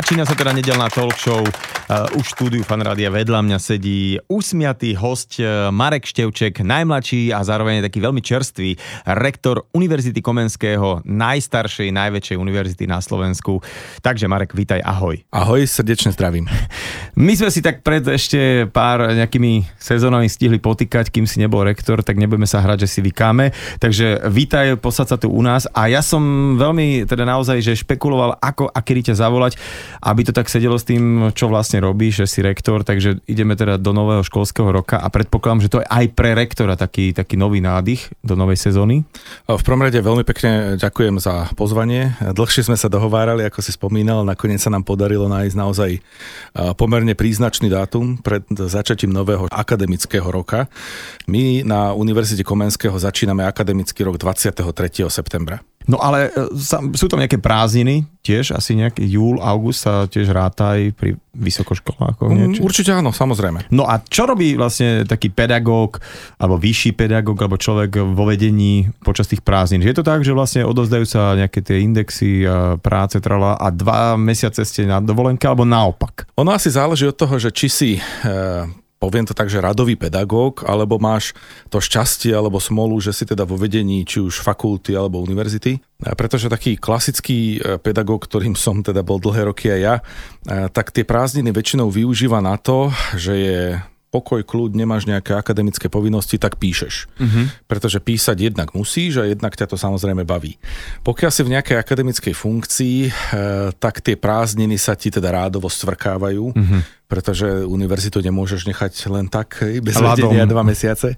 Začína sa teda nedelná talk show. Uh, už štúdiu Fanrádia vedľa mňa sedí usmiatý host uh, Marek Števček, najmladší a zároveň taký veľmi čerstvý rektor Univerzity Komenského, najstaršej, najväčšej univerzity na Slovensku. Takže Marek, vítaj, ahoj. Ahoj, srdečne zdravím. My sme si tak pred ešte pár nejakými sezónami stihli potýkať, kým si nebol rektor, tak nebudeme sa hrať, že si vykáme. Takže vítaj, posad sa tu u nás. A ja som veľmi teda naozaj, že špekuloval, ako a kedy ťa zavolať, aby to tak sedelo s tým, čo vlastne robíš, že si rektor, takže ideme teda do nového školského roka a predpokladám, že to je aj pre rektora taký, taký nový nádych do novej sezóny. V prvom rade veľmi pekne ďakujem za pozvanie. Dlhšie sme sa dohovárali, ako si spomínal, nakoniec sa nám podarilo nájsť naozaj pomerne príznačný dátum pred začatím nového akademického roka. My na Univerzite Komenského začíname akademický rok 23. septembra. No ale e, sú tam nejaké prázdniny tiež, asi nejaký júl, august sa tiež ráta aj pri vysokoškolákoch mm, niečo? Určite áno, samozrejme. No a čo robí vlastne taký pedagóg, alebo vyšší pedagóg, alebo človek vo vedení počas tých prázdnin? Je to tak, že vlastne odozdajú sa nejaké tie indexy a práce trala a dva mesiace ste na dovolenke, alebo naopak? Ono asi záleží od toho, že či si e, poviem to tak, že radový pedagóg, alebo máš to šťastie alebo smolu, že si teda vo vedení či už fakulty alebo univerzity. Pretože taký klasický e, pedagóg, ktorým som teda bol dlhé roky aj ja, e, tak tie prázdniny väčšinou využíva na to, že je pokoj, kľud, nemáš nejaké akademické povinnosti, tak píšeš. Uh-huh. Pretože písať jednak musíš a jednak ťa to samozrejme baví. Pokiaľ si v nejakej akademickej funkcii, e, tak tie prázdniny sa ti teda rádovo stvrkávajú, uh-huh. pretože univerzitu nemôžeš nechať len tak bez vedenia dva mesiace.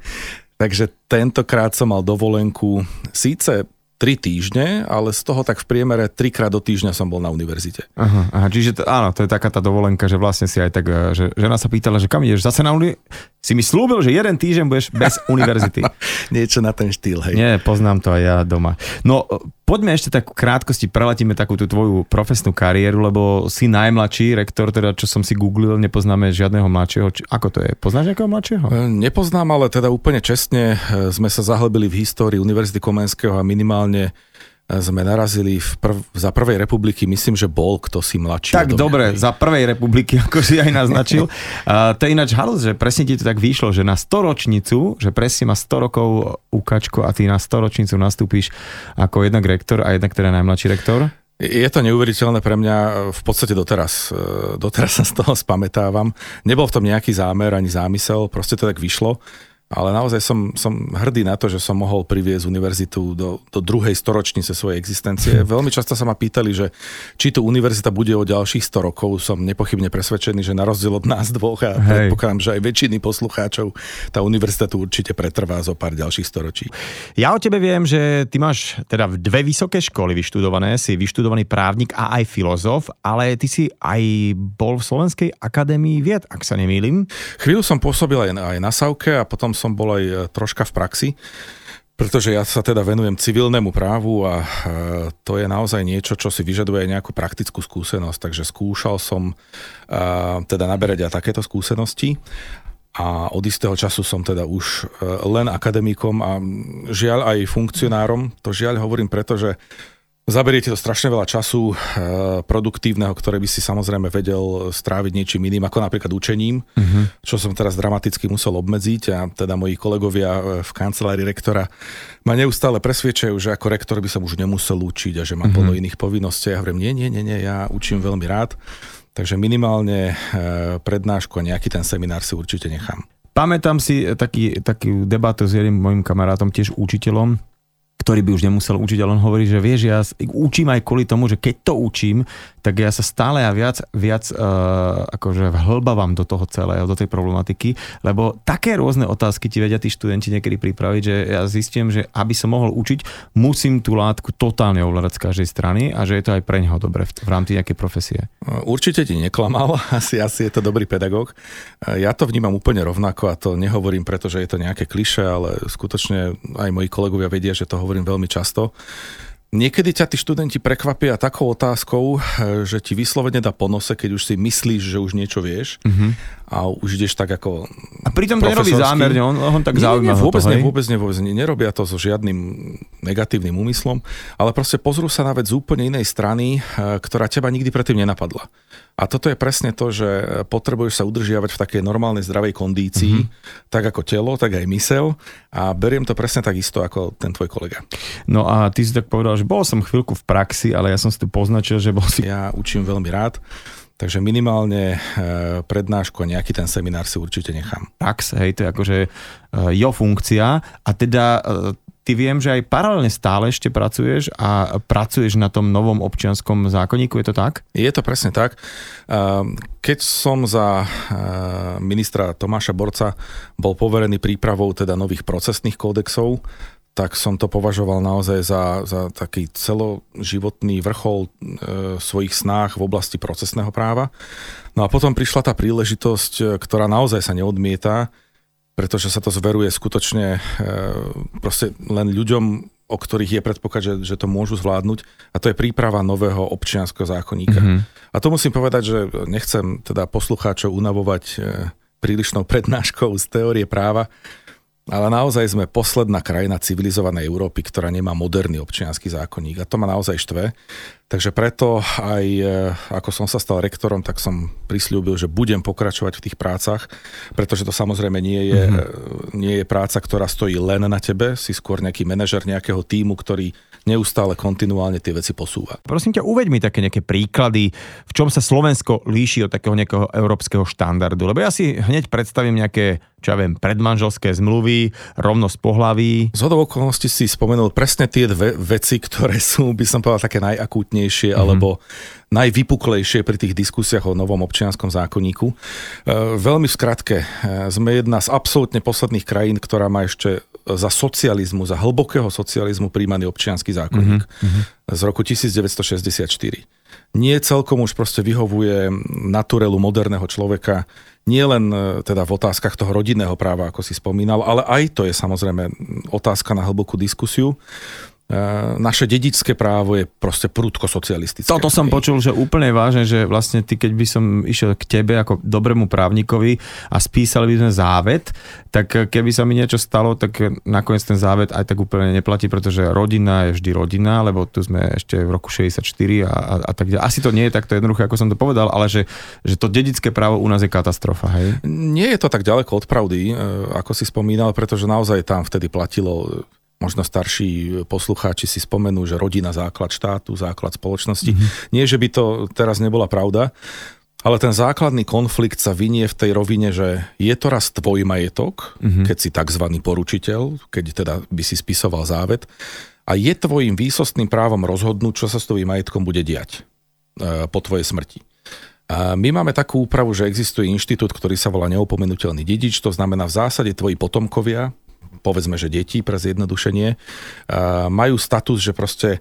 Takže tentokrát som mal dovolenku síce 3 týždne, ale z toho tak v priemere 3 krát do týždňa som bol na univerzite. Aha, aha čiže to, áno, to je taká tá dovolenka, že vlastne si aj tak, eh, že žena sa pýtala, že kam ideš, zase na univerzite? Si mi slúbil, že jeden týždeň budeš bez univerzity. Niečo na ten štýl, hej. Nie, poznám to aj ja doma. No, poďme ešte tak krátkosti, preletíme takú tú tvoju profesnú kariéru, lebo si najmladší rektor, teda čo som si googlil, nepoznáme žiadneho mladšieho. Či, ako to je? Poznáš nejakého mladšieho? Eh, nepoznám, ale teda úplne čestne eh, sme sa zahlbili v histórii Univerzity Komenského a minimálne e, sme narazili v prv, za prvej republiky, myslím, že bol kto si mladší. Tak dobre, za prvej republiky, ako si aj naznačil. uh, to je ináč halus, že presne ti to tak vyšlo, že na storočnicu, že presne má 100 rokov ukačko a ty na storočnicu nastúpiš ako jednak rektor a jednak teda najmladší rektor. Je to neuveriteľné pre mňa v podstate doteraz. E, doteraz sa z toho spamätávam. Nebol v tom nejaký zámer ani zámysel, proste to tak vyšlo ale naozaj som, som hrdý na to, že som mohol priviesť univerzitu do, do druhej storočnice svojej existencie. Veľmi často sa ma pýtali, že či tu univerzita bude o ďalších 100 rokov. Som nepochybne presvedčený, že na rozdiel od nás dvoch a predpokladám, že aj väčšiny poslucháčov, tá univerzita tu určite pretrvá zo pár ďalších storočí. Ja o tebe viem, že ty máš teda dve vysoké školy vyštudované, si vyštudovaný právnik a aj filozof, ale ty si aj bol v Slovenskej akadémii vied, ak sa nemýlim. Chvíľu som pôsobil aj na, aj na Sauke a potom som bol aj e, troška v praxi, pretože ja sa teda venujem civilnému právu a e, to je naozaj niečo, čo si vyžaduje nejakú praktickú skúsenosť, takže skúšal som e, teda naberať aj takéto skúsenosti a od istého času som teda už len akademikom a žiaľ aj funkcionárom. To žiaľ hovorím preto, že Zaberiete to strašne veľa času e, produktívneho, ktoré by si samozrejme vedel stráviť niečím iným, ako napríklad učením, uh-huh. čo som teraz dramaticky musel obmedziť a teda moji kolegovia e, v kancelárii rektora ma neustále presviečajú, že ako rektor by som už nemusel učiť a že mám uh-huh. plno iných povinností. Ja hovorím, nie, nie, nie, nie, ja učím veľmi rád, takže minimálne e, prednášku a nejaký ten seminár si určite nechám. Pamätám si taký, takú debatu s jedným mojim kamarátom, tiež učiteľom, ktorý by už nemusel učiť, ale on hovorí, že vieš, ja učím aj kvôli tomu, že keď to učím, tak ja sa stále a viac, viac uh, akože vhlbávam do toho celého, do tej problematiky, lebo také rôzne otázky ti vedia tí študenti niekedy pripraviť, že ja zistím, že aby som mohol učiť, musím tú látku totálne ovládať z každej strany a že je to aj pre neho dobre v, v rámci nejakej profesie. Určite ti neklamal, asi, asi je to dobrý pedagóg. Ja to vnímam úplne rovnako a to nehovorím, pretože je to nejaké kliše, ale skutočne aj moji kolegovia vedia, že to hovorím veľmi často Niekedy ťa tí študenti prekvapia takou otázkou, eh, že ti vyslovene dá ponose, keď už si myslíš, že už niečo vieš uh-huh. a už ideš tak ako A pritom to nerobí zámerne, on, on tak zaujíma nie, vôbec, to, nie, vôbec, nie, vôbec nie, nerobia to so žiadnym negatívnym úmyslom, ale proste pozrú sa na vec z úplne inej strany, eh, ktorá teba nikdy predtým nenapadla. A toto je presne to, že potrebuješ sa udržiavať v takej normálnej zdravej kondícii, uh-huh. tak ako telo, tak aj mysel a beriem to presne tak isto ako ten tvoj kolega. No a ty si tak povedal, že bol som chvíľku v praxi, ale ja som si tu poznačil, že bol si... Ja učím veľmi rád, takže minimálne e, prednášku a nejaký ten seminár si určite nechám. Prax, hej, to je akože e, jo funkcia a teda e, ty viem, že aj paralelne stále ešte pracuješ a pracuješ na tom novom občianskom zákonníku, je to tak? Je to presne tak. Keď som za ministra Tomáša Borca bol poverený prípravou teda nových procesných kódexov, tak som to považoval naozaj za, za taký celoživotný vrchol e, svojich snách v oblasti procesného práva. No a potom prišla tá príležitosť, e, ktorá naozaj sa neodmieta, pretože sa to zveruje skutočne e, proste len ľuďom, o ktorých je predpoklad, že, že to môžu zvládnuť a to je príprava nového občianského zákonníka. Mm-hmm. A to musím povedať, že nechcem teda poslucháčov unavovať e, prílišnou prednáškou z teórie práva, ale naozaj sme posledná krajina civilizovanej Európy, ktorá nemá moderný občianský zákonník a to ma naozaj štve. Takže preto aj e, ako som sa stal rektorom, tak som prislúbil, že budem pokračovať v tých prácach, pretože to samozrejme nie je, mm-hmm. nie je práca, ktorá stojí len na tebe, si skôr nejaký manažer nejakého týmu, ktorý neustále kontinuálne tie veci posúva. Prosím ťa, uveď mi také nejaké príklady, v čom sa Slovensko líši od takého nejakého európskeho štandardu. Lebo ja si hneď predstavím nejaké, čo ja viem, predmanželské zmluvy, rovnosť pohlaví. Z okolností si spomenul presne tie dve veci, ktoré sú, by som povedal, také najakútnejšie, mm-hmm. alebo najvypuklejšie pri tých diskusiách o novom občianskom zákonníku. E, veľmi v skratke, e, sme jedna z absolútne posledných krajín, ktorá má ešte za socializmu, za hlbokého socializmu príjmaný občianský zákonník mm-hmm. z roku 1964. Nie celkom už proste vyhovuje naturelu moderného človeka, nie len e, teda v otázkach toho rodinného práva, ako si spomínal, ale aj to je samozrejme otázka na hlbokú diskusiu. E, naše dedičské právo je proste prúdko socialistické. Toto som počul, že úplne vážne, že vlastne ty, keď by som išiel k tebe ako dobrému právnikovi a spísali by sme závet, tak keby sa mi niečo stalo, tak nakoniec ten závet aj tak úplne neplatí, pretože rodina je vždy rodina, lebo tu sme ešte v roku 64 a, a, a tak ďalej. Asi to nie je takto jednoduché, ako som to povedal, ale že, že to dedické právo u nás je katastrofa, hej? Nie je to tak ďaleko od pravdy, e, ako si spomínal, pretože naozaj tam vtedy platilo možno starší poslucháči si spomenú, že rodina základ štátu, základ spoločnosti. Mm-hmm. Nie, že by to teraz nebola pravda, ale ten základný konflikt sa vynie v tej rovine, že je to raz tvoj majetok, mm-hmm. keď si tzv. poručiteľ, keď teda by si spisoval závet, a je tvojim výsostným právom rozhodnúť, čo sa s tvojim majetkom bude diať e, po tvojej smrti. A my máme takú úpravu, že existuje inštitút, ktorý sa volá neopomenutelný dedič, to znamená v zásade tvoji potomkovia, povedzme, že deti pre zjednodušenie, majú status, že proste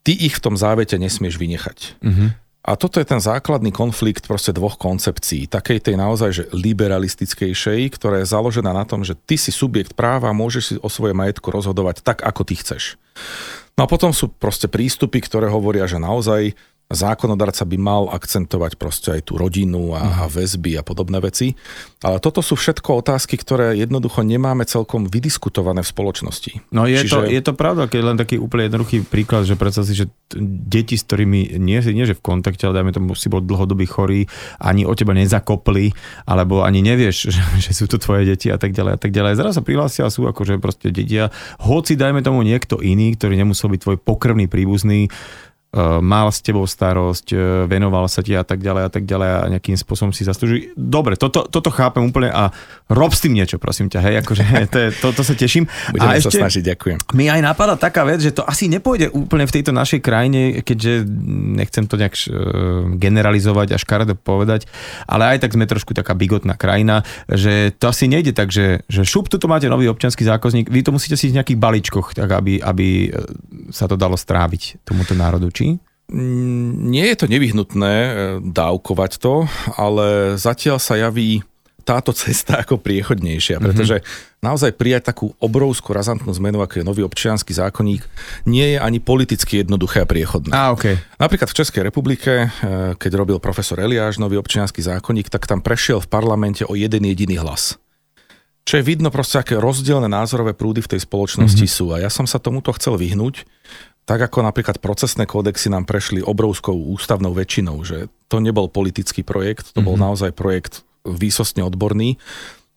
ty ich v tom závete nesmieš vynechať. Uh-huh. A toto je ten základný konflikt proste dvoch koncepcií. Takej tej naozaj že liberalistickejšej, ktorá je založená na tom, že ty si subjekt práva a môžeš si o svoje majetku rozhodovať tak, ako ty chceš. No a potom sú proste prístupy, ktoré hovoria, že naozaj zákonodarca by mal akcentovať proste aj tú rodinu a, a mhm. väzby a podobné veci. Ale toto sú všetko otázky, ktoré jednoducho nemáme celkom vydiskutované v spoločnosti. No je, Čiže... to, je to pravda, keď len taký úplne jednoduchý príklad, že predstav si, že deti, s ktorými nie, nie že v kontakte, ale dajme tomu si bol dlhodobý chorý, ani o teba nezakopli, alebo ani nevieš, že, že sú to tvoje deti a tak ďalej a tak ďalej. Zrazu sa prihlásia a sú akože proste detia, hoci dajme tomu niekto iný, ktorý nemusel byť tvoj pokrvný príbuzný, mal s tebou starosť, eh, venoval sa ti a tak ďalej a tak ďalej a nejakým spôsobom si zaslúži. Dobre, toto, toto chápem úplne a rob s tým niečo, prosím ťa, hej, akože to, je, to, to sa teším. Budeme a ešte, sa snažiť, ďakujem. Mi aj napadá taká vec, že to asi nepôjde úplne v tejto našej krajine, keďže nechcem to nejak eh, generalizovať a škaredo povedať, ale aj tak sme trošku taká bigotná krajina, že to asi nejde tak, že, že šup, tu máte nový občianský zákozník, vy to musíte si v nejakých balíčkoch, tak aby, aby sa to dalo stráviť tomuto národu či? Mm, nie je to nevyhnutné e, dávkovať to, ale zatiaľ sa javí táto cesta ako priechodnejšia, mhm. pretože mm-hmm. naozaj prijať takú obrovskú razantnú zmenu, ako je nový občianský zákonník, nie je ani politicky jednoduché a priechodné. A, okay. Napríklad v Českej republike, eh, keď robil profesor Eliáš nový občianský zákonník, tak tam prešiel v parlamente o jeden jediný hlas. Čo je vidno proste, aké rozdielne názorové prúdy v tej spoločnosti mm-hmm. sú. A ja som sa tomuto chcel vyhnúť, tak ako napríklad procesné kódexy nám prešli obrovskou ústavnou väčšinou, že to nebol politický projekt, to bol mm-hmm. naozaj projekt výsostne odborný.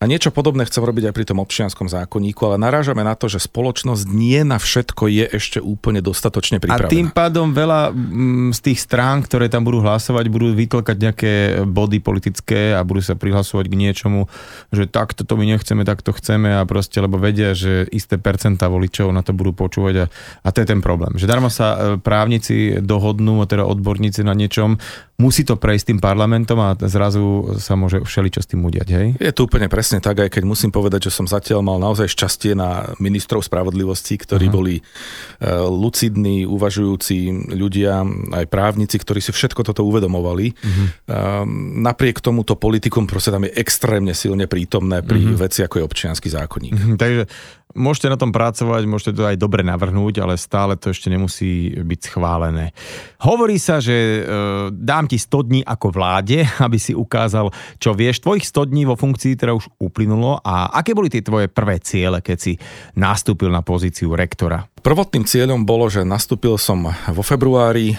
A niečo podobné chcem robiť aj pri tom občianskom zákonníku, ale narážame na to, že spoločnosť nie na všetko je ešte úplne dostatočne pripravená. A tým pádom veľa mm, z tých strán, ktoré tam budú hlasovať, budú vytlkať nejaké body politické a budú sa prihlasovať k niečomu, že takto to my nechceme, takto chceme a proste, lebo vedia, že isté percentá voličov na to budú počúvať a, a to je ten problém. Že darmo sa e, právnici dohodnú, teda odborníci na niečom, musí to prejsť tým parlamentom a zrazu sa môže všeličo s tým udiať, hej? Je to úplne presne tak, aj keď musím povedať, že som zatiaľ mal naozaj šťastie na ministrov spravodlivosti, ktorí uh-huh. boli uh, lucidní, uvažujúci ľudia, aj právnici, ktorí si všetko toto uvedomovali. Uh-huh. Uh, napriek tomuto politikum proste tam je extrémne silne prítomné pri uh-huh. veci, ako je občianský zákonník. Uh-huh. Takže Môžete na tom pracovať, môžete to aj dobre navrhnúť, ale stále to ešte nemusí byť schválené. Hovorí sa, že e, dám ti 100 dní ako vláde, aby si ukázal, čo vieš. Tvojich 100 dní vo funkcii teda už uplynulo a aké boli tie tvoje prvé ciele, keď si nastúpil na pozíciu rektora? Prvotným cieľom bolo, že nastúpil som vo februári, e,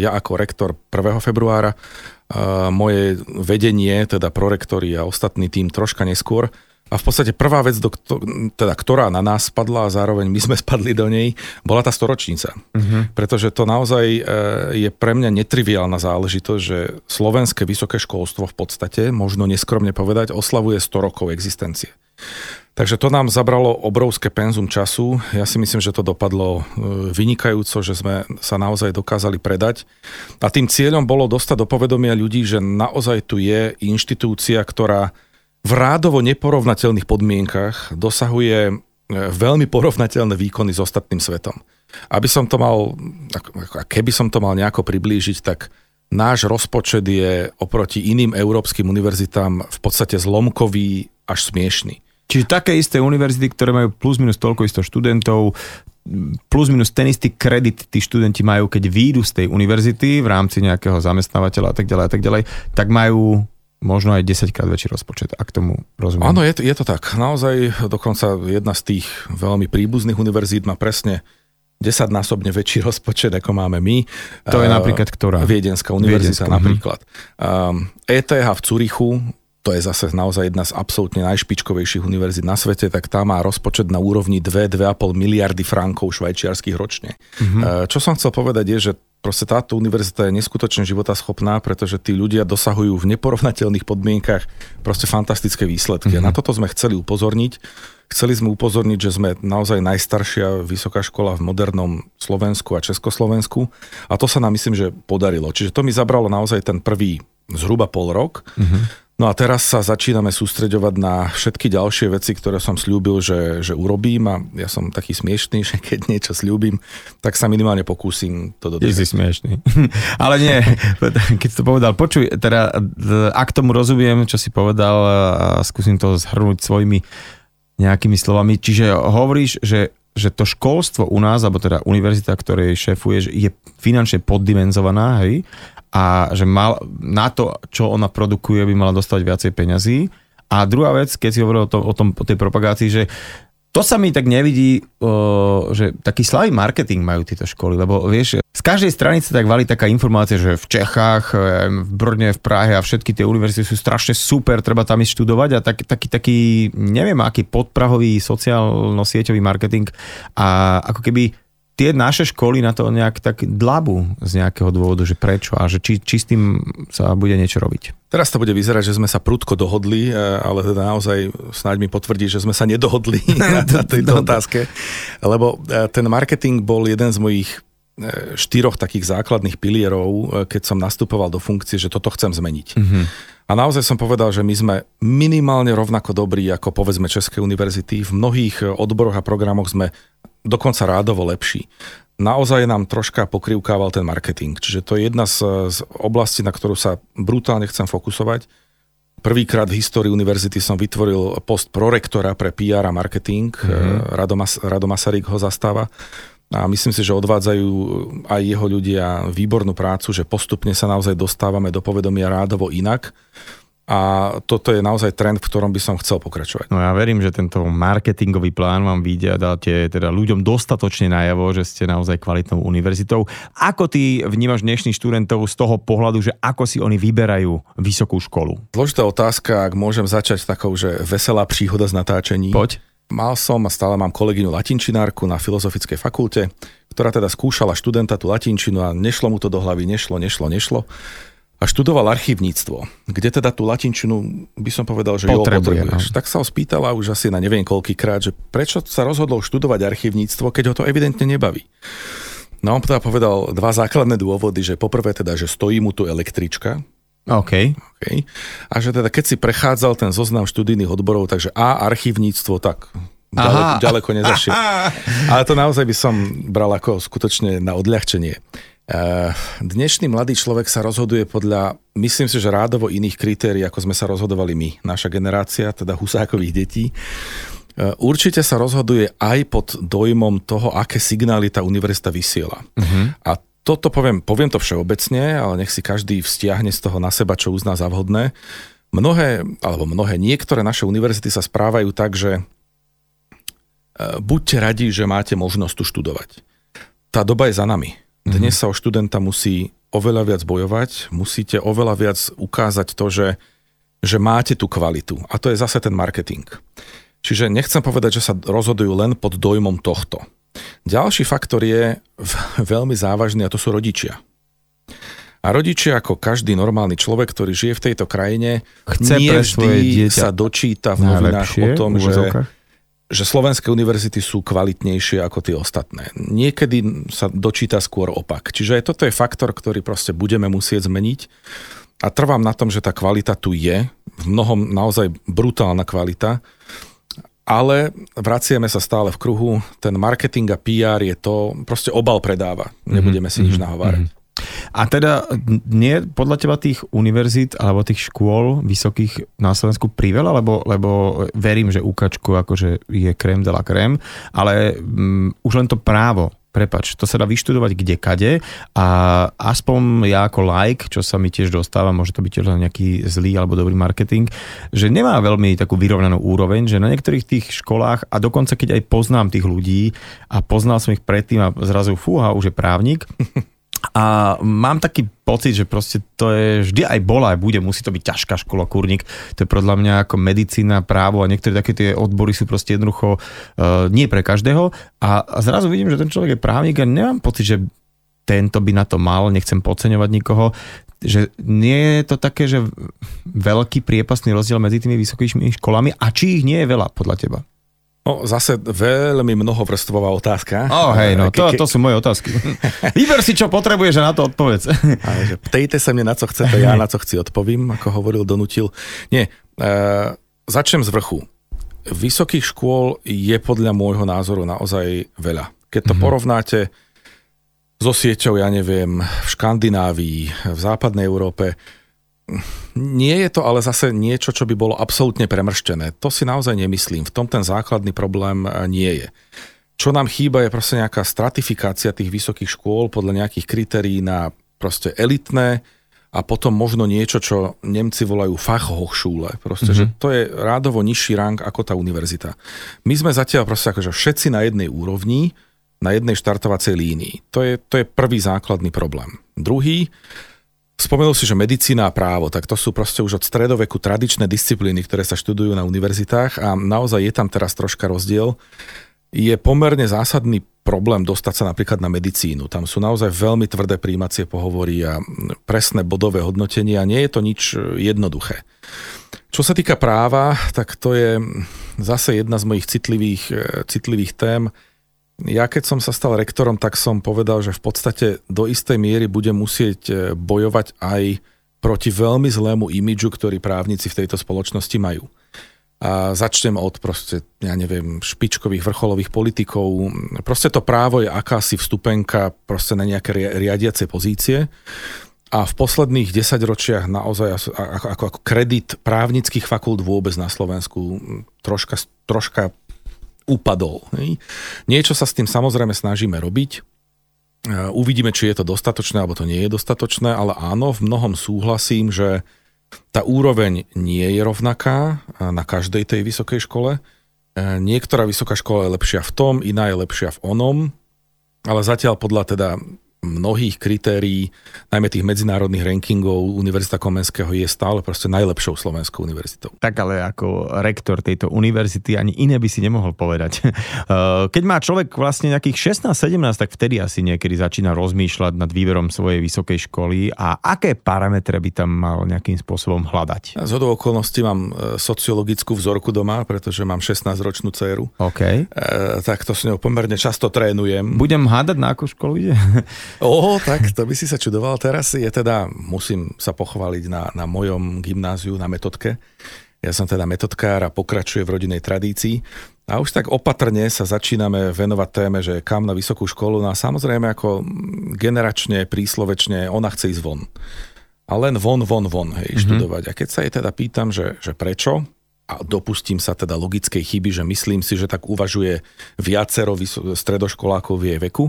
ja ako rektor 1. februára, e, moje vedenie, teda prorektori a ostatný tým troška neskôr, a v podstate prvá vec, do, teda, ktorá na nás spadla a zároveň my sme spadli do nej, bola tá storočnica. Uh-huh. Pretože to naozaj e, je pre mňa netriviálna záležitosť, že slovenské vysoké školstvo v podstate, možno neskromne povedať, oslavuje 100 rokov existencie. Takže to nám zabralo obrovské penzum času. Ja si myslím, že to dopadlo e, vynikajúco, že sme sa naozaj dokázali predať. A tým cieľom bolo dostať do povedomia ľudí, že naozaj tu je inštitúcia, ktorá v rádovo neporovnateľných podmienkach dosahuje e, veľmi porovnateľné výkony s ostatným svetom. Aby som to mal, keby som to mal nejako priblížiť, tak náš rozpočet je oproti iným európskym univerzitám v podstate zlomkový až smiešný. Čiže také isté univerzity, ktoré majú plus minus toľko isto študentov, plus minus ten istý kredit tí študenti majú, keď výjdu z tej univerzity v rámci nejakého zamestnávateľa a tak ďalej a tak ďalej, tak majú možno aj 10 krát väčší rozpočet, ak tomu rozumiem. Áno, je, je to tak. Naozaj dokonca jedna z tých veľmi príbuzných univerzít má presne 10-násobne väčší rozpočet, ako máme my. To je napríklad ktorá? Viedenská univerzita Viedenská, napríklad. Uh-huh. ETH v Curichu, to je zase naozaj jedna z absolútne najšpičkovejších univerzít na svete, tak tá má rozpočet na úrovni 2-2,5 miliardy frankov švajčiarských ročne. Uh-huh. Čo som chcel povedať je, že proste táto univerzita je neskutočne životaschopná, pretože tí ľudia dosahujú v neporovnateľných podmienkach proste fantastické výsledky. Mm-hmm. A na toto sme chceli upozorniť. Chceli sme upozorniť, že sme naozaj najstaršia vysoká škola v modernom Slovensku a Československu a to sa nám myslím, že podarilo. Čiže to mi zabralo naozaj ten prvý zhruba pol rok. Mm-hmm. No a teraz sa začíname sústreďovať na všetky ďalšie veci, ktoré som slúbil, že, že urobím a ja som taký smiešný, že keď niečo slúbim, tak sa minimálne pokúsim to dodržať. si smiešný. Ale nie, keď to povedal, počuj, teda ak tomu rozumiem, čo si povedal a skúsim to zhrnúť svojimi nejakými slovami, čiže hovoríš, že že to školstvo u nás, alebo teda univerzita, ktorej šéfuješ, je finančne poddimenzovaná, hej, a že mal, na to, čo ona produkuje, by mala dostať viacej peňazí. A druhá vec, keď si hovoril o, tom, o, tom, o tej propagácii, že to sa mi tak nevidí, že taký slavý marketing majú tieto školy, lebo vieš, z každej strany sa tak valí taká informácia, že v Čechách, v Brne, v Prahe a všetky tie univerzity sú strašne super, treba tam ísť študovať a tak, taký, taký, neviem aký podprahový sociálno-sieťový marketing a ako keby tie naše školy na to nejak tak dlabu z nejakého dôvodu, že prečo a že či, či s tým sa bude niečo robiť. Teraz to bude vyzerať, že sme sa prudko dohodli, e, ale teda naozaj snáď mi potvrdí, že sme sa nedohodli na, na tejto otázke, lebo e, ten marketing bol jeden z mojich e, štyroch takých základných pilierov, keď som nastupoval do funkcie, že toto chcem zmeniť. Mm-hmm. A naozaj som povedal, že my sme minimálne rovnako dobrí ako povedzme České univerzity. V mnohých odboroch a programoch sme dokonca rádovo lepší. Naozaj nám troška pokrivkával ten marketing, čiže to je jedna z, z oblastí, na ktorú sa brutálne chcem fokusovať. Prvýkrát v histórii univerzity som vytvoril post prorektora pre PR a marketing. Mm-hmm. Rado, Mas- Rado Masaryk ho zastáva. A myslím si, že odvádzajú aj jeho ľudia výbornú prácu, že postupne sa naozaj dostávame do povedomia rádovo inak a toto je naozaj trend, v ktorom by som chcel pokračovať. No ja verím, že tento marketingový plán vám vyjde a dáte teda ľuďom dostatočne najavo, že ste naozaj kvalitnou univerzitou. Ako ty vnímaš dnešných študentov z toho pohľadu, že ako si oni vyberajú vysokú školu? Zložitá otázka, ak môžem začať takou, že veselá príhoda z natáčení. Poď. Mal som a stále mám kolegyňu latinčinárku na Filozofickej fakulte, ktorá teda skúšala študenta tú latinčinu a nešlo mu to do hlavy, nešlo, nešlo, nešlo a študoval archívnictvo, kde teda tú latinčinu by som povedal, že Potrebuje, jo, potrebuješ. No. Tak sa ho spýtala už asi na neviem koľkýkrát, že prečo sa rozhodol študovať archívnictvo, keď ho to evidentne nebaví. No on teda povedal dva základné dôvody, že poprvé teda, že stojí mu tu električka, OK. okay. A že teda keď si prechádzal ten zoznam študijných odborov, takže A, archívnictvo, tak ďaleko, ďaleko nezašiel. Ale to naozaj by som bral ako skutočne na odľahčenie. Eh, dnešný mladý človek sa rozhoduje podľa, myslím si, že rádovo iných kritérií, ako sme sa rozhodovali my, naša generácia, teda husákových detí. Eh, určite sa rozhoduje aj pod dojmom toho, aké signály tá univerzita vysiela. Uh-huh. A toto poviem, poviem to všeobecne, ale nech si každý vzťahne z toho na seba, čo uzná za vhodné. Mnohé, alebo mnohé, niektoré naše univerzity sa správajú tak, že eh, buďte radi, že máte možnosť tu študovať. Tá doba je za nami dnes mhm. sa o študenta musí oveľa viac bojovať, musíte oveľa viac ukázať to, že, že máte tú kvalitu. A to je zase ten marketing. Čiže nechcem povedať, že sa rozhodujú len pod dojmom tohto. Ďalší faktor je veľmi závažný a to sú rodičia. A rodičia, ako každý normálny človek, ktorý žije v tejto krajine, Chce nie vždy sa dočíta v novinách o tom, že že slovenské univerzity sú kvalitnejšie ako tie ostatné. Niekedy sa dočíta skôr opak. Čiže toto je faktor, ktorý proste budeme musieť zmeniť. A trvám na tom, že tá kvalita tu je, v mnohom naozaj brutálna kvalita, ale vraciame sa stále v kruhu, ten marketing a PR je to, proste obal predáva, nebudeme si mm-hmm. nič mhm. nahovárať. Mm-hmm. A teda nie podľa teba tých univerzít alebo tých škôl vysokých na Slovensku priveľa, lebo, lebo verím, že UKAčko akože je krém de la krém, ale um, už len to právo prepač, to sa dá vyštudovať kde kade a aspoň ja ako like, čo sa mi tiež dostáva, môže to byť tiež nejaký zlý alebo dobrý marketing, že nemá veľmi takú vyrovnanú úroveň, že na niektorých tých školách a dokonca keď aj poznám tých ľudí a poznal som ich predtým a zrazu fúha, už je právnik, A mám taký pocit, že proste to je vždy aj bola, aj bude, musí to byť ťažká škola, kurník. To je podľa mňa ako medicína, právo a niektoré také tie odbory sú proste jednoducho uh, nie pre každého. A, a zrazu vidím, že ten človek je právnik a nemám pocit, že tento by na to mal, nechcem podceňovať nikoho, že nie je to také, že veľký priepasný rozdiel medzi tými vysokými školami a či ich nie je veľa podľa teba? No, zase veľmi mnohovrstvová otázka. Oh, hej, no, to, to sú moje otázky. Vyber si, čo potrebuješ a na to odpovedz. Ale, že ptejte sa mne, na co chcete, ja na co chci odpovím, ako hovoril Donutil. Nie, e, začnem z vrchu. Vysokých škôl je podľa môjho názoru naozaj veľa. Keď to mm-hmm. porovnáte so sieťou, ja neviem, v Škandinávii, v západnej Európe, nie je to ale zase niečo, čo by bolo absolútne premrštené. To si naozaj nemyslím. V tom ten základný problém e, nie je. Čo nám chýba je proste nejaká stratifikácia tých vysokých škôl podľa nejakých kritérií na proste elitné a potom možno niečo, čo Nemci volajú Fachhochschule. Proste, mm-hmm. že to je rádovo nižší rang ako tá univerzita. My sme zatiaľ proste akože všetci na jednej úrovni, na jednej štartovacej línii. To je, to je prvý základný problém. Druhý, Spomenul si, že medicína a právo, tak to sú proste už od stredoveku tradičné disciplíny, ktoré sa študujú na univerzitách a naozaj je tam teraz troška rozdiel. Je pomerne zásadný problém dostať sa napríklad na medicínu. Tam sú naozaj veľmi tvrdé príjmacie pohovory a presné bodové hodnotenie a nie je to nič jednoduché. Čo sa týka práva, tak to je zase jedna z mojich citlivých, citlivých tém ja keď som sa stal rektorom, tak som povedal, že v podstate do istej miery budem musieť e, bojovať aj proti veľmi zlému imidžu, ktorý právnici v tejto spoločnosti majú. A začnem od proste, ja neviem, špičkových vrcholových politikov. Proste to právo je akási vstupenka proste na nejaké riadiace pozície. a v posledných desaťročiach naozaj ako, ako, ako kredit právnických fakult vôbec na Slovensku troška, troška upadol. Niečo sa s tým samozrejme snažíme robiť. Uvidíme, či je to dostatočné, alebo to nie je dostatočné, ale áno, v mnohom súhlasím, že tá úroveň nie je rovnaká na každej tej vysokej škole. Niektorá vysoká škola je lepšia v tom, iná je lepšia v onom, ale zatiaľ podľa teda mnohých kritérií, najmä tých medzinárodných rankingov Univerzita Komenského je stále proste najlepšou slovenskou univerzitou. Tak ale ako rektor tejto univerzity ani iné by si nemohol povedať. Eh, keď má človek vlastne nejakých 16-17, tak vtedy asi niekedy začína rozmýšľať nad výberom svojej vysokej školy a aké parametre by tam mal nejakým spôsobom hľadať. Z hodou okolností mám eh, sociologickú vzorku doma, pretože mám 16-ročnú dceru. OK. E, tak to s ňou pomerne často trénujem. Budem hádať, na akú školu ide? Oho, tak to by si sa čudoval. Teraz je teda, musím sa pochváliť na, na mojom gymnáziu, na metodke. Ja som teda metodkár a pokračuje v rodinej tradícii. A už tak opatrne sa začíname venovať téme, že kam na vysokú školu. No a samozrejme ako generačne, príslovečne, ona chce ísť von. A len von, von, von, hej, mm-hmm. študovať. A keď sa jej teda pýtam, že, že prečo, a dopustím sa teda logickej chyby, že myslím si, že tak uvažuje viacero stredoškolákov v jej veku,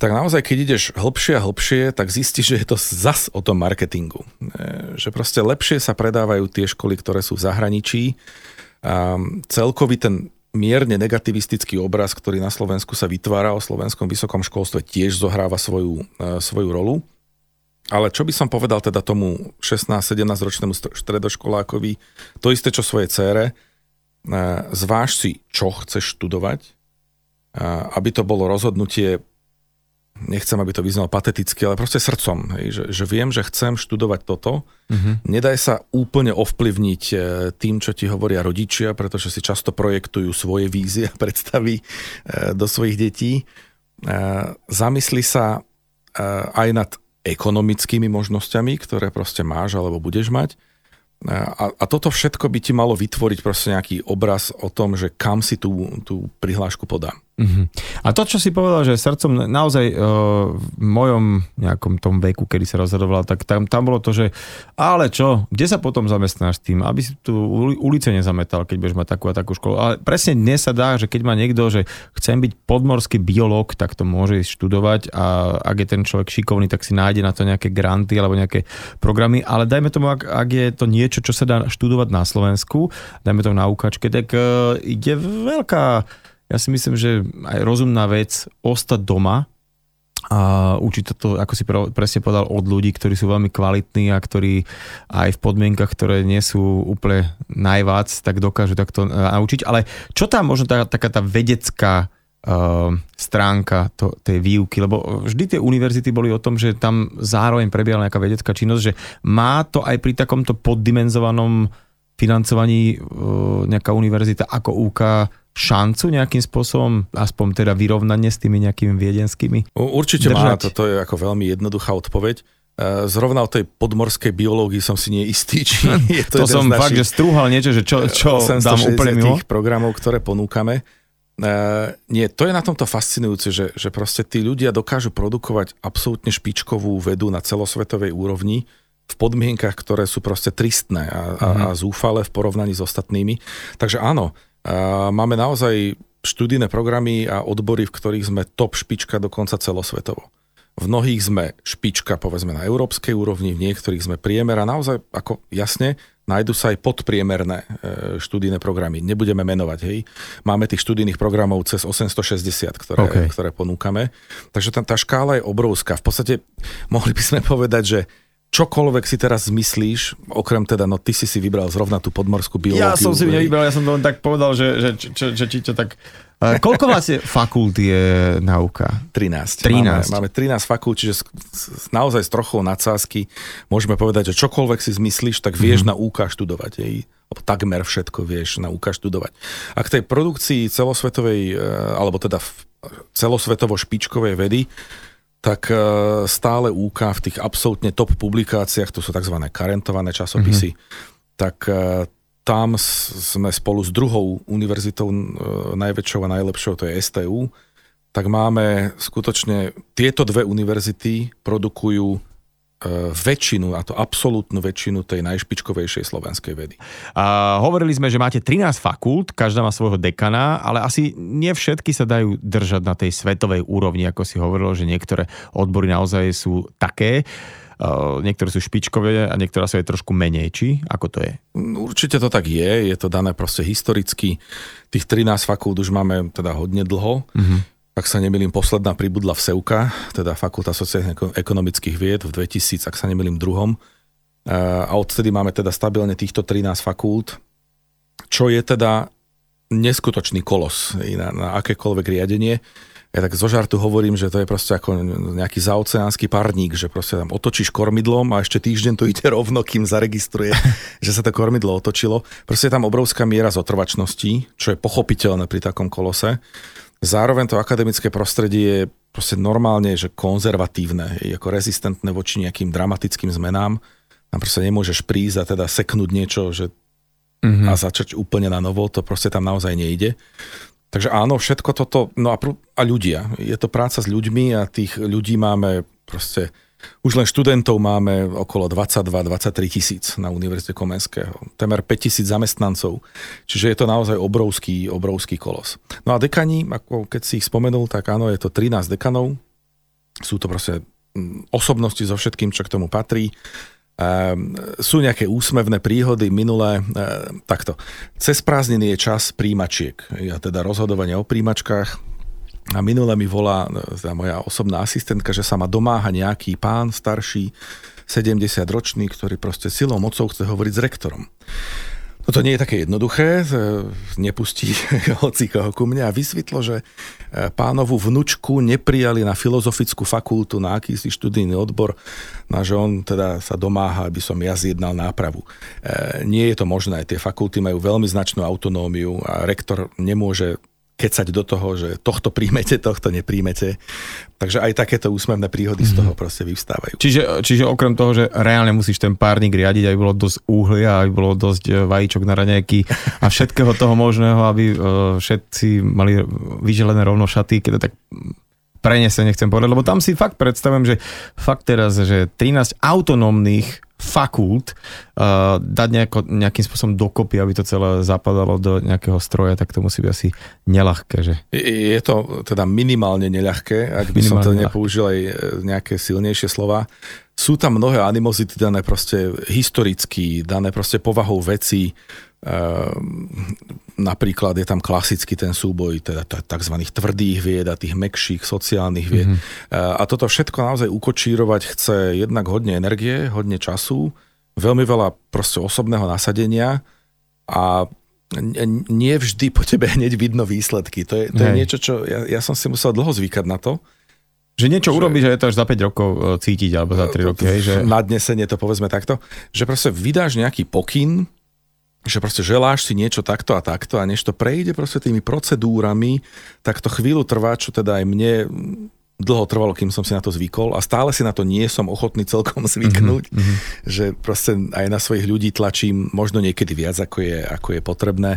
tak naozaj, keď ideš hlbšie a hlbšie, tak zistíš, že je to zas o tom marketingu. E, že proste lepšie sa predávajú tie školy, ktoré sú v zahraničí. A celkový ten mierne negativistický obraz, ktorý na Slovensku sa vytvára o slovenskom vysokom školstve, tiež zohráva svoju, e, svoju rolu. Ale čo by som povedal teda tomu 16-17 ročnému stredoškolákovi, to isté, čo svojej cére, e, zváž si, čo chceš študovať, aby to bolo rozhodnutie nechcem, aby to vyznalo pateticky, ale proste srdcom, hej, že, že viem, že chcem študovať toto. Mm-hmm. Nedaj sa úplne ovplyvniť e, tým, čo ti hovoria rodičia, pretože si často projektujú svoje vízie a predstavy e, do svojich detí. E, zamysli sa aj nad ekonomickými možnosťami, ktoré proste máš alebo budeš mať. A, a toto všetko by ti malo vytvoriť proste nejaký obraz o tom, že kam si tú, tú prihlášku podám. Uh-huh. A to, čo si povedal, že srdcom naozaj uh, v mojom nejakom tom veku, kedy sa rozhodoval, tak tam, tam bolo to, že ale čo, kde sa potom zamestnáš tým, aby si tu ulice nezametal, keď budeš mať takú a takú školu. Ale presne dnes sa dá, že keď má niekto, že chcem byť podmorský biológ, tak to môže ísť študovať a ak je ten človek šikovný, tak si nájde na to nejaké granty alebo nejaké programy. Ale dajme tomu, ak, ak je to niečo, čo sa dá študovať na Slovensku, dajme to na ukačke, tak uh, ide veľká ja si myslím, že aj rozumná vec ostať doma a učiť to, ako si presne povedal, od ľudí, ktorí sú veľmi kvalitní a ktorí aj v podmienkach, ktoré nie sú úplne najvác, tak dokážu takto e, naučiť. Ale čo tam možno tá, taká tá vedecká uh, stránka to, tej výuky, lebo vždy tie univerzity boli o tom, že tam zároveň prebiehala nejaká vedecká činnosť, že má to aj pri takomto poddimenzovanom financovaní uh, nejaká univerzita ako UK šancu nejakým spôsobom, aspoň teda vyrovnanie s tými nejakými viedenskými? Určite držať? má, toto je ako veľmi jednoduchá odpoveď. E, zrovna o tej podmorskej biológii som si neistý, či je to, to som fakt, že strúhal niečo, že čo, čo dám úplne mimo. programov, ktoré ponúkame. Uh, nie, to je na tomto fascinujúce, že, že proste tí ľudia dokážu produkovať absolútne špičkovú vedu na celosvetovej úrovni v podmienkach, ktoré sú proste tristné a, a, a mhm. zúfale v porovnaní s ostatnými. Takže áno, máme naozaj študijné programy a odbory, v ktorých sme top špička dokonca celosvetovo. V mnohých sme špička, povedzme, na európskej úrovni, v niektorých sme priemer a naozaj, ako jasne, nájdu sa aj podpriemerné e, študijné programy. Nebudeme menovať, hej. Máme tých študijných programov cez 860, ktoré, okay. ktoré ponúkame. Takže tá, tá škála je obrovská. V podstate mohli by sme povedať, že čokoľvek si teraz zmyslíš, okrem teda, no ty si si vybral zrovna tú podmorskú biológiu. Ja som si nevybral, ja som to len tak povedal, že, že, že, že či to tak... Koľko vlastne fakult je nauka? 13. 13. Máme, máme 13 fakult, čiže naozaj s trochou nadsázky môžeme povedať, že čokoľvek si zmyslíš, tak vieš mm-hmm. na UK študovať. Jej takmer všetko vieš na UK študovať. A k tej produkcii celosvetovej, e, alebo teda celosvetovo špičkovej vedy, tak e, stále UK v tých absolútne top publikáciách, to sú tzv. karentované časopisy, mm-hmm. tak e, tam sme spolu s druhou univerzitou e, najväčšou a najlepšou, to je STU, tak máme skutočne, tieto dve univerzity produkujú väčšinu, a to absolútnu väčšinu tej najšpičkovejšej slovenskej vedy. A hovorili sme, že máte 13 fakult, každá má svojho dekana, ale asi nie všetky sa dajú držať na tej svetovej úrovni, ako si hovorilo, že niektoré odbory naozaj sú také. Uh, niektoré sú špičkové a niektoré sú aj trošku menej. Či? Ako to je? Určite to tak je. Je to dané proste historicky. Tých 13 fakult už máme teda hodne dlho. Uh-huh. Ak sa nemýlim, posledná pribudla v SEUKA, teda Fakulta sociálnych ekonomických vied v 2000, ak sa nemýlim, druhom. A odtedy máme teda stabilne týchto 13 fakult, čo je teda neskutočný kolos na, na akékoľvek riadenie ja tak zo žartu hovorím, že to je proste ako nejaký zaoceánsky parník, že proste tam otočíš kormidlom a ešte týždeň to ide rovno, kým zaregistruje, že sa to kormidlo otočilo. Proste je tam obrovská miera zotrvačnosti, čo je pochopiteľné pri takom kolose. Zároveň to akademické prostredie je proste normálne, že konzervatívne, je ako rezistentné voči nejakým dramatickým zmenám. Tam proste nemôžeš prísť a teda seknúť niečo, že mm-hmm. a začať úplne na novo, to proste tam naozaj nejde. Takže áno, všetko toto, no a, pr- a ľudia. Je to práca s ľuďmi a tých ľudí máme proste, už len študentov máme okolo 22-23 tisíc na Univerzite Komenského. Temer 5 tisíc zamestnancov. Čiže je to naozaj obrovský, obrovský kolos. No a dekani, ako keď si ich spomenul, tak áno, je to 13 dekanov. Sú to proste mm, osobnosti so všetkým, čo k tomu patrí. Ehm, sú nejaké úsmevné príhody minulé, ehm, takto. Cez prázdniny je čas príjimačiek, ja teda rozhodovanie o príjimačkách, a minule mi volá teda moja osobná asistentka, že sa ma domáha nejaký pán starší, 70 ročný, ktorý proste silou mocou chce hovoriť s rektorom. No to nie je také jednoduché, nepustí hoci koho ku mne a vysvetlo, že e, pánovu vnučku neprijali na filozofickú fakultu, na akýsi študijný odbor, na že on teda sa domáha, aby som ja zjednal nápravu. E, nie je to možné, tie fakulty majú veľmi značnú autonómiu a rektor nemôže kecať do toho, že tohto príjmete, tohto nepríjmete. Takže aj takéto úsmevné príhody mm-hmm. z toho proste vyvstávajú. Čiže, čiže okrem toho, že reálne musíš ten párnik riadiť, aby bolo dosť uhlia, aby bolo dosť e, vajíčok na raňajky a všetkého toho možného, aby uh, všetci mali vyželené rovno šaty, keď to tak prenesene nechcem povedať, lebo tam si fakt predstavujem, že fakt teraz, že 13 autonómnych fakult uh, dať nejako, nejakým spôsobom dokopy, aby to celé zapadalo do nejakého stroja, tak to musí byť asi neľahké. Že? Je to teda minimálne neľahké, ak by minimálne som to nepoužil aj e, nejaké silnejšie slova. Sú tam mnohé animozity dané proste historicky, dané proste povahou veci, Ehm, napríklad je tam klasicky ten súboj teda tzv. tvrdých vied a tých mekších sociálnych vied. Mm-hmm. A toto všetko naozaj ukočírovať chce jednak hodne energie, hodne času, veľmi veľa proste osobného nasadenia a nie vždy po tebe hneď vidno výsledky. To je, to je niečo, čo ja, ja som si musel dlho zvykať na to. Že niečo že, urobíš a je to až za 5 rokov e, cítiť, alebo za 3 roky. Hej, že... Nadnesenie to povedzme takto, že proste vydáš nejaký pokyn, že proste želáš si niečo takto a takto a než to prejde proste tými procedúrami, tak to chvíľu trvá, čo teda aj mne dlho trvalo, kým som si na to zvykol a stále si na to nie som ochotný celkom zvyknúť, mm-hmm. že proste aj na svojich ľudí tlačím možno niekedy viac, ako je, ako je potrebné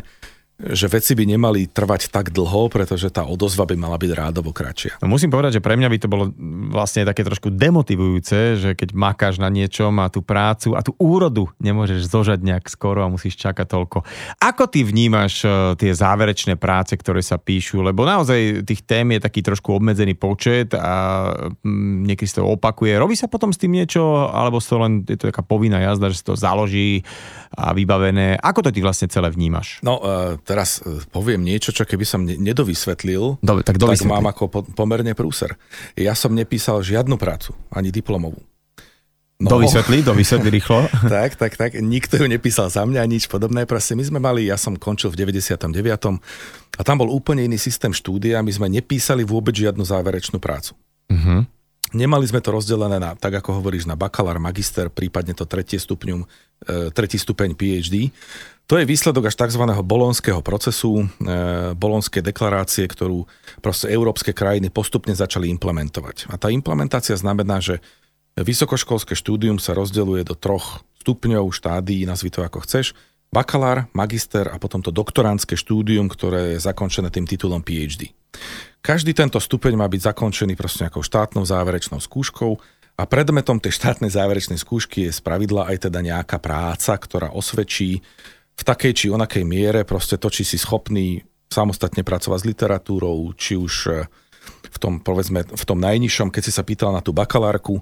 že veci by nemali trvať tak dlho, pretože tá odozva by mala byť rádovo kratšia. No musím povedať, že pre mňa by to bolo vlastne také trošku demotivujúce, že keď makáš na niečom a tú prácu a tú úrodu nemôžeš zožať nejak skoro a musíš čakať toľko. Ako ty vnímaš e, tie záverečné práce, ktoré sa píšu? Lebo naozaj tých tém je taký trošku obmedzený počet a mm, niekedy sa to opakuje. Robí sa potom s tým niečo, alebo to len je to taká povinná jazda, že sa to založí a vybavené. Ako to ty vlastne celé vnímaš? No, uh teraz e, poviem niečo, čo keby som nedovysvetlil, Dobre, tak, tak mám ako po, pomerne prúser. Ja som nepísal žiadnu prácu, ani diplomovú. No. Dovysvetli, dovysvetli rýchlo. tak, tak, tak. Nikto ju nepísal za mňa, nič podobné. Proste my sme mali, ja som končil v 99. a tam bol úplne iný systém štúdia. My sme nepísali vôbec žiadnu záverečnú prácu. Uh-huh. Nemali sme to rozdelené na, tak ako hovoríš, na bakalár, magister, prípadne to tretie stupňum, e, tretí stupeň PhD. To je výsledok až tzv. bolonského procesu, e, bolonskej deklarácie, ktorú proste európske krajiny postupne začali implementovať. A tá implementácia znamená, že vysokoškolské štúdium sa rozdeľuje do troch stupňov, štádií, nazvi to ako chceš. Bakalár, magister a potom to doktoránske štúdium, ktoré je zakončené tým titulom PhD. Každý tento stupeň má byť zakončený proste nejakou štátnou záverečnou skúškou A predmetom tej štátnej záverečnej skúšky je spravidla aj teda nejaká práca, ktorá osvedčí v takej či onakej miere proste to, či si schopný samostatne pracovať s literatúrou, či už e, v tom, povedzme, v tom najnižšom, keď si sa pýtal na tú bakalárku,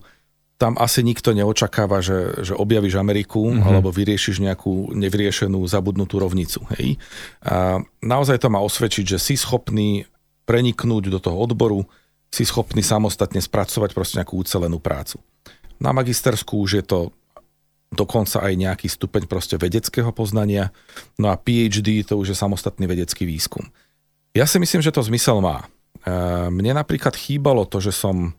tam asi nikto neočakáva, že, že objavíš Ameriku mm-hmm. alebo vyriešiš nejakú nevyriešenú zabudnutú rovnicu. Hej? A naozaj to má osvedčiť, že si schopný preniknúť do toho odboru, si schopný samostatne spracovať proste nejakú ucelenú prácu. Na magistersku už je to dokonca aj nejaký stupeň proste vedeckého poznania, no a PhD to už je samostatný vedecký výskum. Ja si myslím, že to zmysel má. Mne napríklad chýbalo to, že som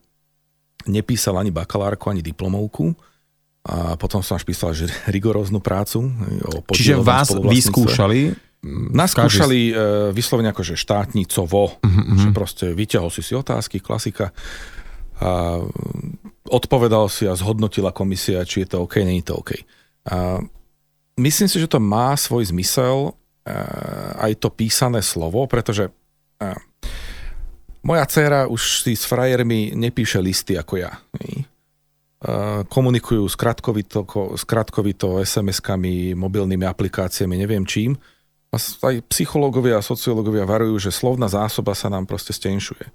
nepísal ani bakalárku, ani diplomovku. A potom som až písal že rigoróznu prácu. O Čiže vás vyskúšali? Nás skúšali uh, vyslovene akože štátnicovo, uh-huh, že proste vyťahol si si otázky, klasika. A odpovedal si a zhodnotila komisia, či je to OK, je to OK. A myslím si, že to má svoj zmysel uh, aj to písané slovo, pretože uh, moja dcéra už si s frajermi nepíše listy ako ja. Komunikujú skratkovito, skratkovito SMS-kami, mobilnými aplikáciami, neviem čím. A aj psychológovia a sociológovia varujú, že slovná zásoba sa nám proste stenšuje.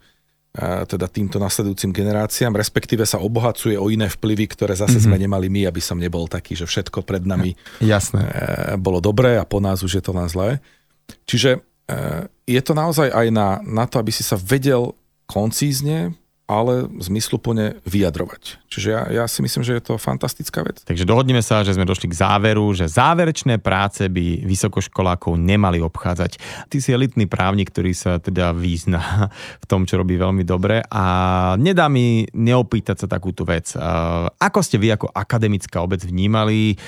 Teda týmto nasledujúcim generáciám, respektíve sa obohacuje o iné vplyvy, ktoré zase mm-hmm. sme nemali my, aby som nebol taký, že všetko pred nami Jasné. E, bolo dobré a po nás už je to len zlé. Čiže Eh, je to naozaj aj na, na to, aby si sa vedel koncízne, ale zmysluplne vyjadrovať. Čiže ja, ja si myslím, že je to fantastická vec. Takže dohodneme sa, že sme došli k záveru, že záverečné práce by vysokoškolákov nemali obchádzať. Ty si elitný právnik, ktorý sa teda význa v tom, čo robí veľmi dobre a nedá mi neopýtať sa takúto vec. Ako ste vy ako akademická obec vnímali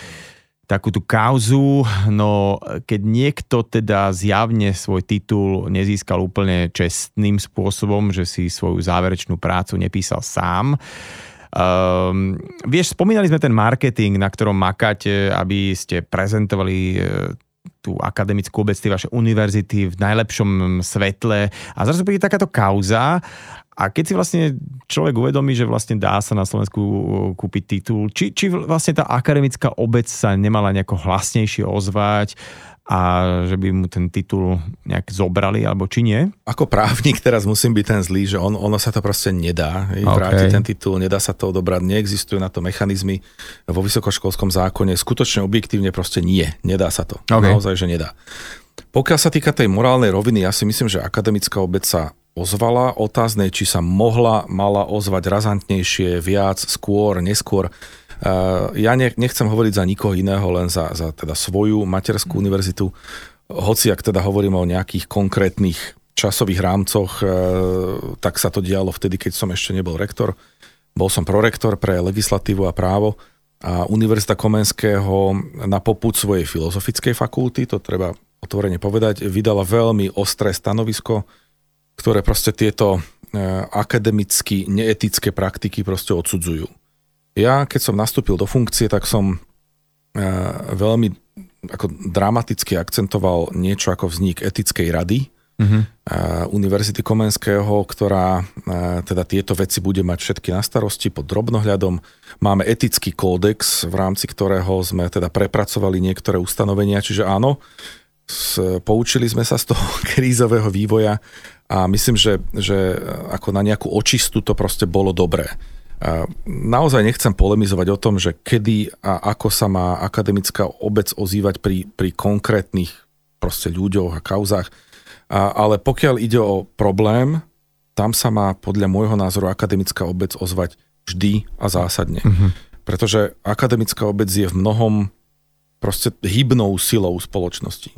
takú tú kauzu, no keď niekto teda zjavne svoj titul nezískal úplne čestným spôsobom, že si svoju záverečnú prácu nepísal sám, Um, vieš, spomínali sme ten marketing, na ktorom makáte, aby ste prezentovali e, tú akademickú obec, tie vaše univerzity v najlepšom svetle. A zrazu príde takáto kauza a keď si vlastne človek uvedomí, že vlastne dá sa na Slovensku uh, kúpiť titul, či, či vlastne tá akademická obec sa nemala nejako hlasnejšie ozvať a že by mu ten titul nejak zobrali, alebo či nie? Ako právnik teraz musím byť ten zlý, že on, ono sa to proste nedá. Okay. Vrátiť ten titul, nedá sa to odobrať, neexistujú na to mechanizmy vo vysokoškolskom zákone. Skutočne objektívne proste nie, nedá sa to. Okay. Naozaj, že nedá. Pokiaľ sa týka tej morálnej roviny, ja si myslím, že akademická obec sa ozvala. Otázne, či sa mohla, mala ozvať razantnejšie, viac, skôr, neskôr. Uh, ja nechcem hovoriť za nikoho iného, len za, za teda svoju materskú univerzitu. Hoci ak teda hovorím o nejakých konkrétnych časových rámcoch, uh, tak sa to dialo vtedy, keď som ešte nebol rektor. Bol som prorektor pre legislatívu a právo a Univerzita Komenského na poput svojej filozofickej fakulty, to treba otvorene povedať, vydala veľmi ostré stanovisko, ktoré proste tieto e, akademicky neetické praktiky proste odsudzujú. Ja, keď som nastúpil do funkcie, tak som e, veľmi ako dramaticky akcentoval niečo ako vznik etickej rady uh-huh. Univerzity Komenského, ktorá teda tieto veci bude mať všetky na starosti pod drobnohľadom. Máme etický kódex, v rámci ktorého sme teda prepracovali niektoré ustanovenia, čiže áno, poučili sme sa z toho krízového vývoja a myslím, že, že ako na nejakú očistu to proste bolo dobré. Naozaj nechcem polemizovať o tom, že kedy a ako sa má akademická obec ozývať pri, pri konkrétnych proste ľuďoch a kauzách, a, ale pokiaľ ide o problém, tam sa má podľa môjho názoru akademická obec ozvať vždy a zásadne. Mm-hmm. Pretože akademická obec je v mnohom proste hybnou silou spoločnosti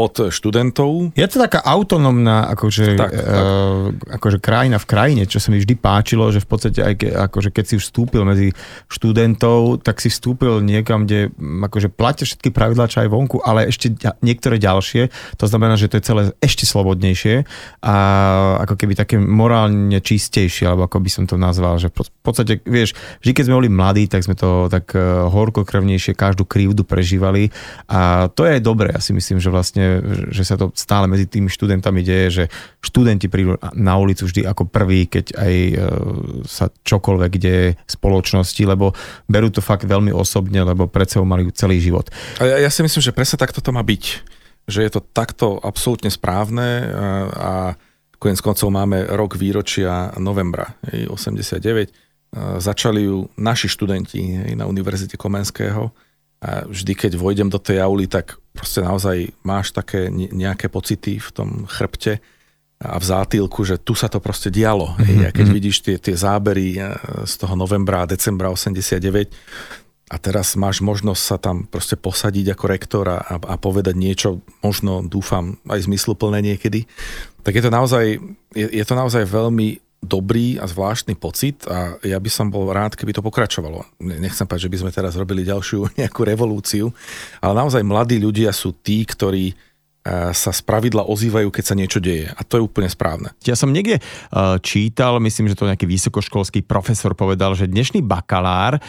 od študentov. Je to taká autonómna akože, tak, tak. Uh, akože krajina v krajine, čo sa mi vždy páčilo, že v podstate aj ke, akože keď si už vstúpil medzi študentov, tak si vstúpil niekam, kde akože platia všetky pravidlá, čo aj vonku, ale ešte niektoré ďalšie. To znamená, že to je celé ešte slobodnejšie a ako keby také morálne čistejšie, alebo ako by som to nazval, že v podstate, vieš, vždy keď sme boli mladí, tak sme to tak uh, horkokrevnejšie každú krivdu prežívali a to je aj dobré, ja si myslím, že vlastne že sa to stále medzi tými študentami deje, že študenti prídu na ulicu vždy ako prvý, keď aj e, sa čokoľvek deje v spoločnosti, lebo berú to fakt veľmi osobne, lebo pred sebou mali celý život. A ja, ja si myslím, že presne takto to má byť. Že je to takto absolútne správne a, a konec koncov máme rok výročia novembra 89 začali ju naši študenti na Univerzite Komenského a vždy, keď vojdem do tej auly, tak proste naozaj máš také nejaké pocity v tom chrbte a v zátylku, že tu sa to proste dialo. Mm-hmm. A keď mhm. vidíš tie, tie zábery z toho novembra a decembra 89 a teraz máš možnosť sa tam proste posadiť ako rektor a, a povedať niečo, možno dúfam aj zmysluplné niekedy, tak je to naozaj, je, je to naozaj veľmi dobrý a zvláštny pocit a ja by som bol rád, keby to pokračovalo. Nechcem povedať, že by sme teraz robili ďalšiu nejakú revolúciu, ale naozaj mladí ľudia sú tí, ktorí sa z pravidla ozývajú, keď sa niečo deje. A to je úplne správne. Ja som niekde čítal, myslím, že to nejaký vysokoškolský profesor povedal, že dnešný bakalár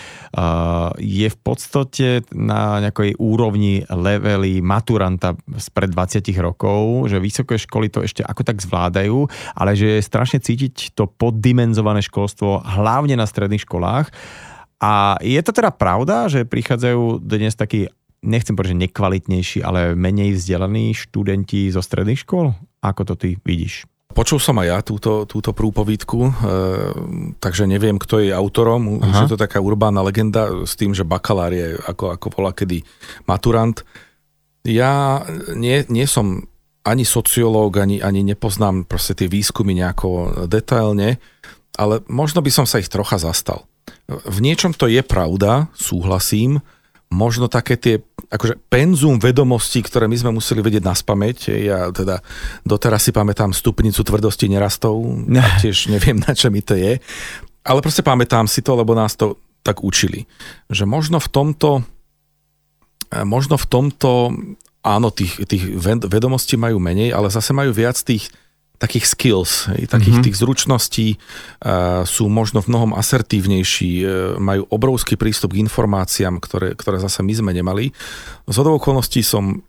je v podstate na nejakej úrovni levely maturanta spred 20 rokov, že vysoké školy to ešte ako tak zvládajú, ale že je strašne cítiť to poddimenzované školstvo, hlavne na stredných školách. A je to teda pravda, že prichádzajú dnes takí nechcem povedať, že nekvalitnejší, ale menej vzdelaní študenti zo stredných škôl? Ako to ty vidíš? Počul som aj ja túto, túto prúpovídku, e, takže neviem, kto je autorom. Aha. Už je to taká urbánna legenda s tým, že bakalár je ako, ako volá kedy maturant. Ja nie, nie som ani sociológ, ani, ani nepoznám proste tie výskumy nejako detailne, ale možno by som sa ich trocha zastal. V niečom to je pravda, súhlasím, možno také tie akože penzum vedomostí, ktoré my sme museli vedieť na spameť. Ja teda doteraz si pamätám stupnicu tvrdosti nerastov a tiež neviem, na čo mi to je. Ale proste pamätám si to, lebo nás to tak učili. Že možno v tomto možno v tomto áno, tých, tých vedomostí majú menej, ale zase majú viac tých takých skills, takých mm-hmm. tých zručností, uh, sú možno v mnohom asertívnejší, uh, majú obrovský prístup k informáciám, ktoré, ktoré zase my sme nemali. Z okolností som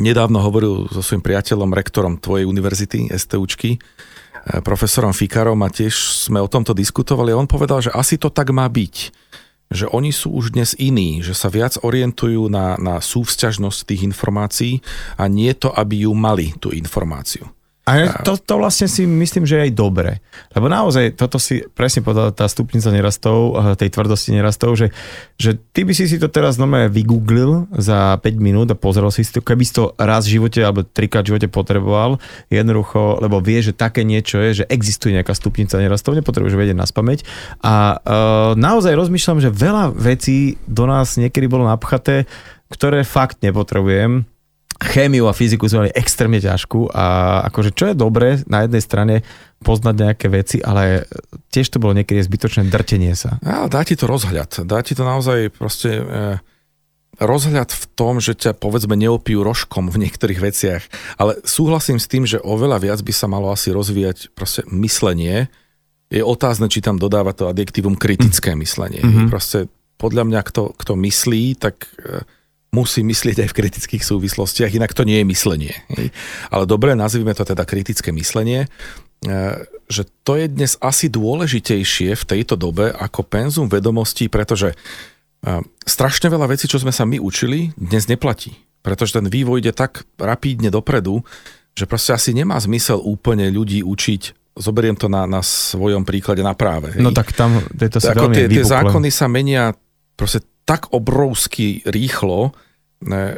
nedávno hovoril so svojím priateľom, rektorom tvojej univerzity, STUčky, uh, profesorom Fikarom a tiež sme o tomto diskutovali on povedal, že asi to tak má byť že oni sú už dnes iní, že sa viac orientujú na, na súvzťažnosť tých informácií a nie to, aby ju mali, tú informáciu. A to, to vlastne si myslím, že je aj dobre. Lebo naozaj, toto si presne povedala tá stupnica nerastov, eh, tej tvrdosti nerastov, že, že ty by si si to teraz znamená vygooglil za 5 minút a pozrel si to, keby si to raz v živote alebo trikrát v živote potreboval, jednoducho, lebo vie, že také niečo je, že existuje nejaká stupnica nerastov, nepotrebuješ vedieť na spameť. A uh, naozaj rozmýšľam, že veľa vecí do nás niekedy bolo napchaté, ktoré fakt nepotrebujem chémiu a fyziku sme mali extrémne ťažkú a akože čo je dobré na jednej strane poznať nejaké veci, ale tiež to bolo niekedy zbytočné drtenie sa. A dá ti to rozhľad. Dá ti to naozaj proste e, rozhľad v tom, že ťa povedzme neopijú rožkom v niektorých veciach. Ale súhlasím s tým, že oveľa viac by sa malo asi rozvíjať proste myslenie. Je otázne, či tam dodáva to adjektívum kritické mm. myslenie. Mm-hmm. Proste podľa mňa, kto, kto myslí, tak e, musí myslieť aj v kritických súvislostiach, inak to nie je myslenie. Ale dobre, nazvime to teda kritické myslenie, e, že to je dnes asi dôležitejšie v tejto dobe ako penzum vedomostí, pretože e, strašne veľa vecí, čo sme sa my učili, dnes neplatí. Pretože ten vývoj ide tak rapídne dopredu, že proste asi nemá zmysel úplne ľudí učiť zoberiem to na, na svojom príklade na práve. Hej. No tak tam je to sa Ako tie, tie zákony sa menia proste tak obrovsky rýchlo,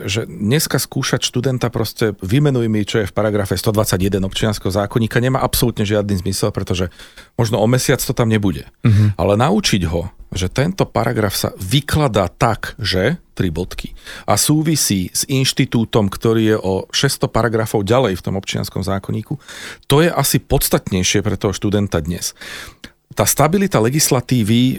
že dneska skúšať študenta proste vymenuj mi, čo je v paragrafe 121 občianského zákonníka, nemá absolútne žiadny zmysel, pretože možno o mesiac to tam nebude. Uh-huh. Ale naučiť ho, že tento paragraf sa vykladá tak, že, tri bodky, a súvisí s inštitútom, ktorý je o 600 paragrafov ďalej v tom občianskom zákonníku, to je asi podstatnejšie pre toho študenta dnes. Tá stabilita legislatívy e,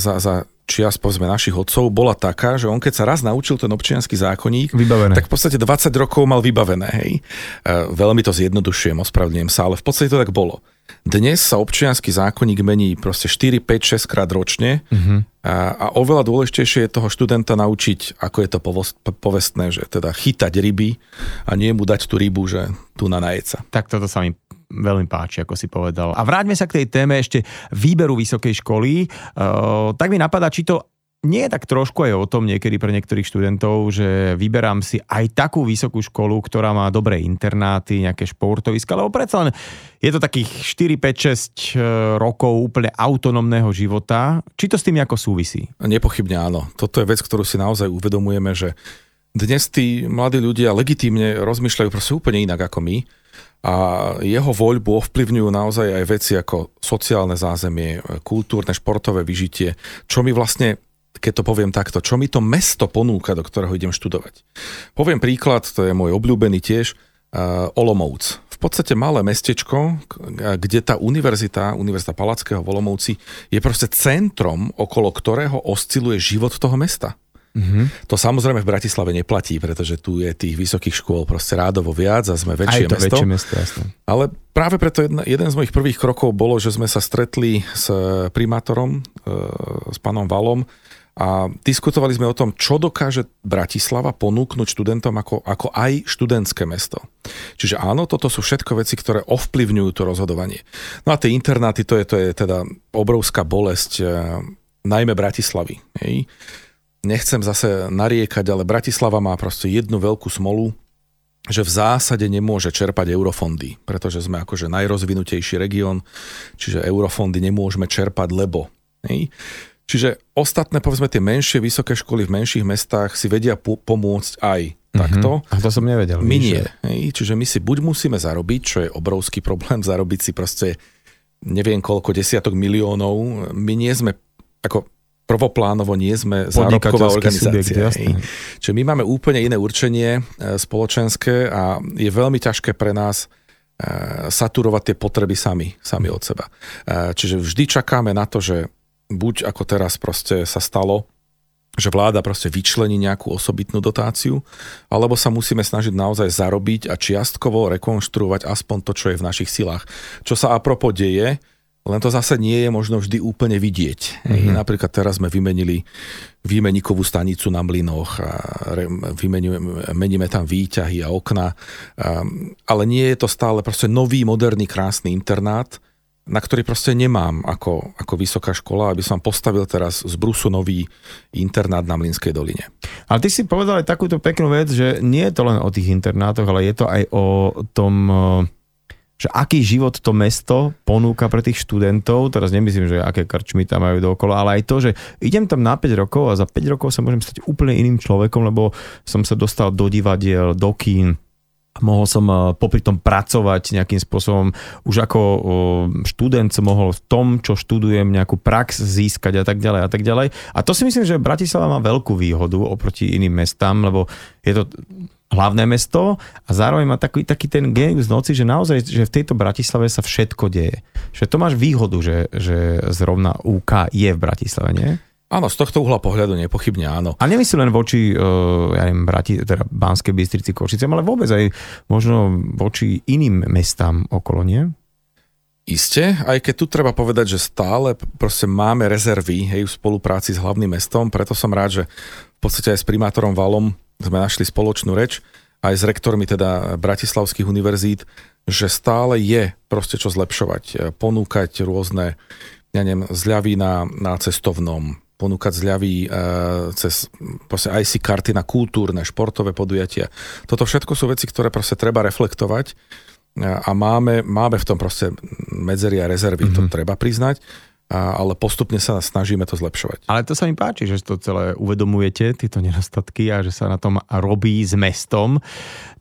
za, za čias povedzme našich otcov bola taká, že on keď sa raz naučil ten občianský zákonník, vybavené. tak v podstate 20 rokov mal vybavené. Hej. E, veľmi to zjednodušujem, ospravedlňujem sa, ale v podstate to tak bolo. Dnes sa občianský zákonník mení proste 4, 5, 6 krát ročne uh-huh. a, a oveľa dôležitejšie je toho študenta naučiť, ako je to povestné, že teda chytať ryby a nie mu dať tú rybu, že tu na najeca. Tak toto sa mi veľmi páči, ako si povedal. A vráťme sa k tej téme ešte výberu vysokej školy. Uh, tak mi napadá, či to nie je tak trošku aj o tom niekedy pre niektorých študentov, že vyberám si aj takú vysokú školu, ktorá má dobré internáty, nejaké športoviska, lebo predsa len je to takých 4, 5, 6 rokov úplne autonómneho života. Či to s tým ako súvisí? Nepochybne áno. Toto je vec, ktorú si naozaj uvedomujeme, že dnes tí mladí ľudia legitímne rozmýšľajú proste úplne inak ako my a jeho voľbu ovplyvňujú naozaj aj veci ako sociálne zázemie, kultúrne, športové vyžitie, čo mi vlastne keď to poviem takto, čo mi to mesto ponúka, do ktorého idem študovať. Poviem príklad, to je môj obľúbený tiež, uh, Olomouc. V podstate malé mestečko, kde tá univerzita, Univerzita Palackého v Olomouci, je proste centrom, okolo ktorého osciluje život toho mesta. Mm-hmm. To samozrejme v Bratislave neplatí, pretože tu je tých vysokých škôl proste rádovo viac a sme väčšie Aj to mesto. väčšie mesto, jasné. Ale práve preto jedna, jeden z mojich prvých krokov bolo, že sme sa stretli s primátorom, e, s pánom Valom, a diskutovali sme o tom, čo dokáže Bratislava ponúknuť študentom ako, ako aj študentské mesto. Čiže áno, toto sú všetko veci, ktoré ovplyvňujú to rozhodovanie. No a tie internáty, to je, to je teda obrovská bolesť, e, najmä Bratislavy. Hej. Nechcem zase nariekať, ale Bratislava má proste jednu veľkú smolu, že v zásade nemôže čerpať eurofondy, pretože sme akože najrozvinutejší región, čiže eurofondy nemôžeme čerpať, lebo. Hej. Čiže ostatné, povedzme, tie menšie vysoké školy v menších mestách si vedia po- pomôcť aj mm-hmm. takto. A to som nevedel. My nie. Hej? Čiže my si buď musíme zarobiť, čo je obrovský problém, zarobiť si proste neviem koľko desiatok miliónov. My nie sme, ako prvoplánovo nie sme zárobková organizácia. Subjekt, Čiže my máme úplne iné určenie e, spoločenské a je veľmi ťažké pre nás e, saturovať tie potreby sami, sami od seba. E, čiže vždy čakáme na to, že buď ako teraz proste sa stalo, že vláda proste vyčlení nejakú osobitnú dotáciu, alebo sa musíme snažiť naozaj zarobiť a čiastkovo rekonštruovať aspoň to, čo je v našich silách. Čo sa apropo deje, len to zase nie je možno vždy úplne vidieť. Mm-hmm. Napríklad teraz sme vymenili výmenikovú stanicu na mlynoch a meníme tam výťahy a okna, ale nie je to stále proste nový, moderný, krásny internát, na ktorý proste nemám ako, ako vysoká škola, aby som postavil teraz z brusu nový internát na Mlinskej doline. Ale ty si povedal aj takúto peknú vec, že nie je to len o tých internátoch, ale je to aj o tom, že aký život to mesto ponúka pre tých študentov, teraz nemyslím, že aké krčmy tam majú dookola, ale aj to, že idem tam na 5 rokov a za 5 rokov sa môžem stať úplne iným človekom, lebo som sa dostal do divadiel, do kín, mohol som eh, popri tom pracovať nejakým spôsobom. Už ako eh, študent som mohol v tom, čo študujem, nejakú prax získať a tak ďalej a tak ďalej. A to si myslím, že Bratislava má veľkú výhodu oproti iným mestám, lebo je to hlavné mesto a zároveň má taký, taký ten genius noci, že naozaj, že v tejto Bratislave sa všetko deje. Že to máš výhodu, že, že zrovna UK je v Bratislave, nie? Áno, z tohto uhla pohľadu nepochybne áno. A nemyslím len voči, uh, ja neviem, Brati, teda Banskej Bystrici, Košice, ale vôbec aj možno voči iným mestám okolo, nie? Isté, aj keď tu treba povedať, že stále proste máme rezervy hej, v spolupráci s hlavným mestom, preto som rád, že v podstate aj s primátorom Valom sme našli spoločnú reč, aj s rektormi teda bratislavských univerzít, že stále je proste čo zlepšovať, ponúkať rôzne ja neviem, zľavy na, na cestovnom, ponúkať zľavy e, cez proste IC karty na kultúrne, športové podujatia. Toto všetko sú veci, ktoré proste treba reflektovať e, a máme, máme v tom proste medzery a rezervy, mm-hmm. to mhm. treba priznať a, ale postupne sa snažíme to zlepšovať. Ale to sa mi páči, že to celé uvedomujete, tieto nedostatky a že sa na tom robí s mestom.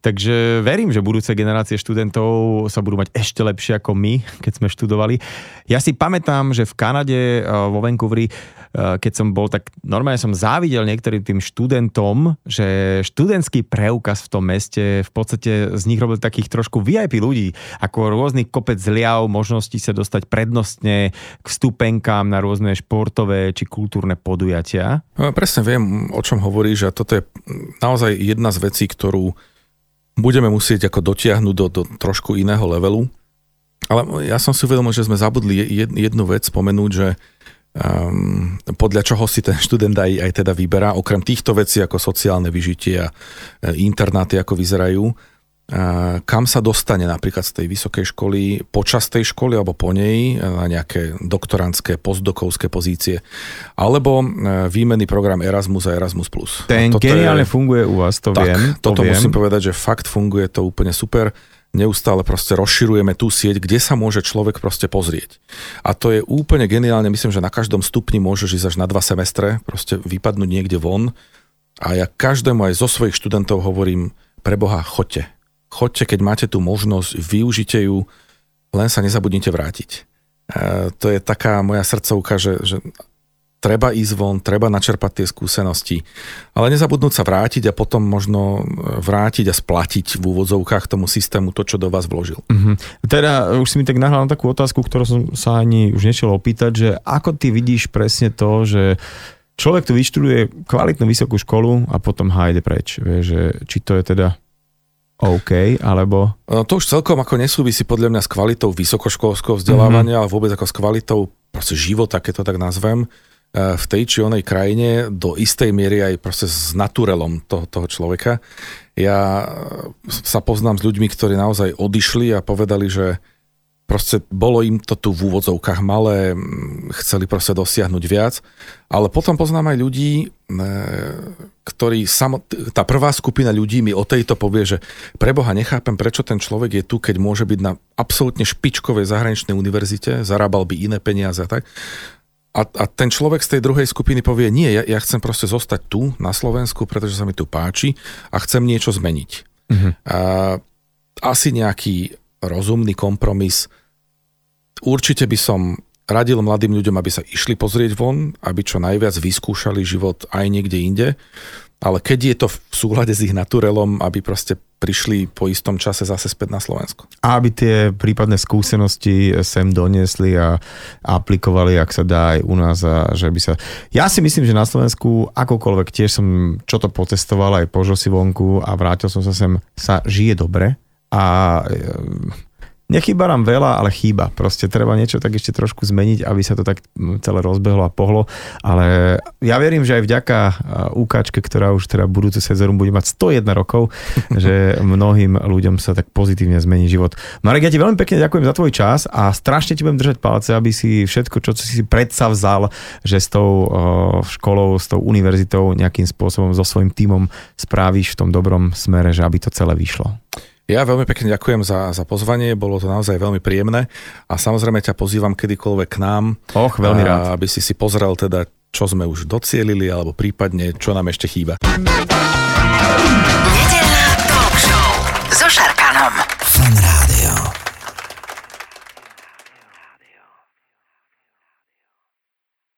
Takže verím, že budúce generácie študentov sa budú mať ešte lepšie ako my, keď sme študovali. Ja si pamätám, že v Kanade, eh, vo Vancouveri, keď som bol, tak normálne som závidel niektorým tým študentom, že študentský preukaz v tom meste v podstate z nich robil takých trošku VIP ľudí, ako rôzny kopec zliav, možností sa dostať prednostne k vstupenkám na rôzne športové či kultúrne podujatia. No, presne viem, o čom hovoríš a toto je naozaj jedna z vecí, ktorú budeme musieť ako dotiahnuť do, do trošku iného levelu Ale ja som si uvedomil, že sme zabudli jednu vec spomenúť, že um, podľa čoho si ten študent aj, aj teda vyberá, okrem týchto vecí ako sociálne vyžitie a e, internáty, ako vyzerajú, kam sa dostane napríklad z tej vysokej školy počas tej školy alebo po nej na nejaké doktorantské, postdokovské pozície. Alebo e, výmenný program Erasmus a Erasmus+. Ten geniálne je, funguje u vás, to tak, viem. To toto viem. musím povedať, že fakt funguje to úplne super. Neustále proste rozširujeme tú sieť, kde sa môže človek proste pozrieť. A to je úplne geniálne, myslím, že na každom stupni môžeš ísť až na dva semestre, proste vypadnúť niekde von. A ja každému aj zo svojich študentov hovorím, preboha, choďte Chodte, keď máte tú možnosť, využite ju, len sa nezabudnite vrátiť. E, to je taká moja srdcovka, že, že treba ísť von, treba načerpať tie skúsenosti, ale nezabudnúť sa vrátiť a potom možno vrátiť a splatiť v úvodzovkách tomu systému to, čo do vás vložil. Mm-hmm. Teda už si mi tak nahľadal takú otázku, ktorú som sa ani už nešiel opýtať, že ako ty vidíš presne to, že človek tu vyštuduje kvalitnú vysokú školu a potom hájde preč. Vie, že či to je teda OK, alebo... No, to už celkom ako nesúvisí podľa mňa s kvalitou vysokoškolského vzdelávania, mm-hmm. ale vôbec ako s kvalitou proste života, keď to tak nazvem, e, v tej či onej krajine do istej miery aj proste s naturelom toho, toho človeka. Ja sa poznám s ľuďmi, ktorí naozaj odišli a povedali, že proste bolo im to tu v úvodzovkách malé, chceli proste dosiahnuť viac, ale potom poznám aj ľudí, e, ktorí, samo, tá prvá skupina ľudí mi o tejto povie, že preboha nechápem, prečo ten človek je tu, keď môže byť na absolútne špičkovej zahraničnej univerzite, zarábal by iné peniaze a tak. A, a ten človek z tej druhej skupiny povie, nie, ja, ja chcem proste zostať tu, na Slovensku, pretože sa mi tu páči a chcem niečo zmeniť. Uh-huh. A, asi nejaký rozumný kompromis. Určite by som radil mladým ľuďom, aby sa išli pozrieť von, aby čo najviac vyskúšali život aj niekde inde, ale keď je to v súhľade s ich naturelom, aby proste prišli po istom čase zase späť na Slovensko. A aby tie prípadné skúsenosti sem doniesli a aplikovali, ak sa dá aj u nás a že by sa... Ja si myslím, že na Slovensku akokoľvek tiež som čo to potestoval aj požil si vonku a vrátil som sa sem, sa žije dobre a e, Nechýba nám veľa, ale chýba. Proste treba niečo tak ešte trošku zmeniť, aby sa to tak celé rozbehlo a pohlo. Ale ja verím, že aj vďaka Ukáčke, ktorá už teda budúcu sezónu bude mať 101 rokov, že mnohým ľuďom sa tak pozitívne zmení život. Marek, ja ti veľmi pekne ďakujem za tvoj čas a strašne ti budem držať palce, aby si všetko, čo si predsavzal, že s tou školou, s tou univerzitou nejakým spôsobom so svojím tímom spravíš v tom dobrom smere, že aby to celé vyšlo. Ja veľmi pekne ďakujem za, za pozvanie, bolo to naozaj veľmi príjemné a samozrejme ťa pozývam kedykoľvek k nám. Och, veľmi rád. Aby si si pozrel teda, čo sme už docielili alebo prípadne, čo nám ešte chýba.